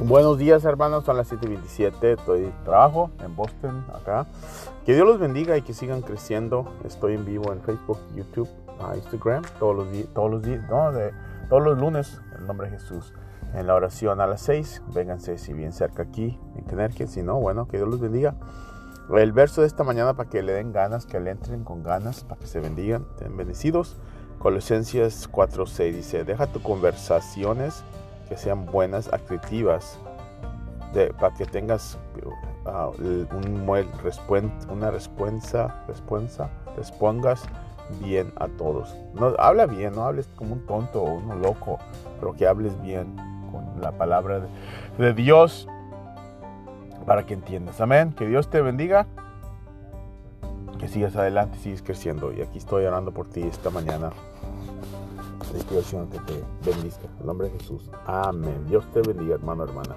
Buenos días hermanos, son las 7.27, estoy trabajo en Boston acá. Que Dios los bendiga y que sigan creciendo. Estoy en vivo en Facebook, YouTube, Instagram, todos los días, todos los días, no, de, todos los lunes, en nombre de Jesús. En la oración a las 6, vénganse si bien cerca aquí en Connecticut, si no, bueno, que Dios los bendiga. El verso de esta mañana para que le den ganas, que le entren con ganas, para que se bendigan, estén bendecidos. Colosenses 4.6 dice, deja tus conversaciones que sean buenas, activas, para que tengas un, una respuesta, respuesta, respondas bien a todos. No, habla bien, no hables como un tonto o uno loco, pero que hables bien con la palabra de, de Dios para que entiendas. Amén. Que Dios te bendiga. Que sigas adelante y sigues creciendo. Y aquí estoy orando por ti esta mañana inspiración que te bendiga. En nombre de Jesús. Amén. Dios te bendiga, hermano, hermana.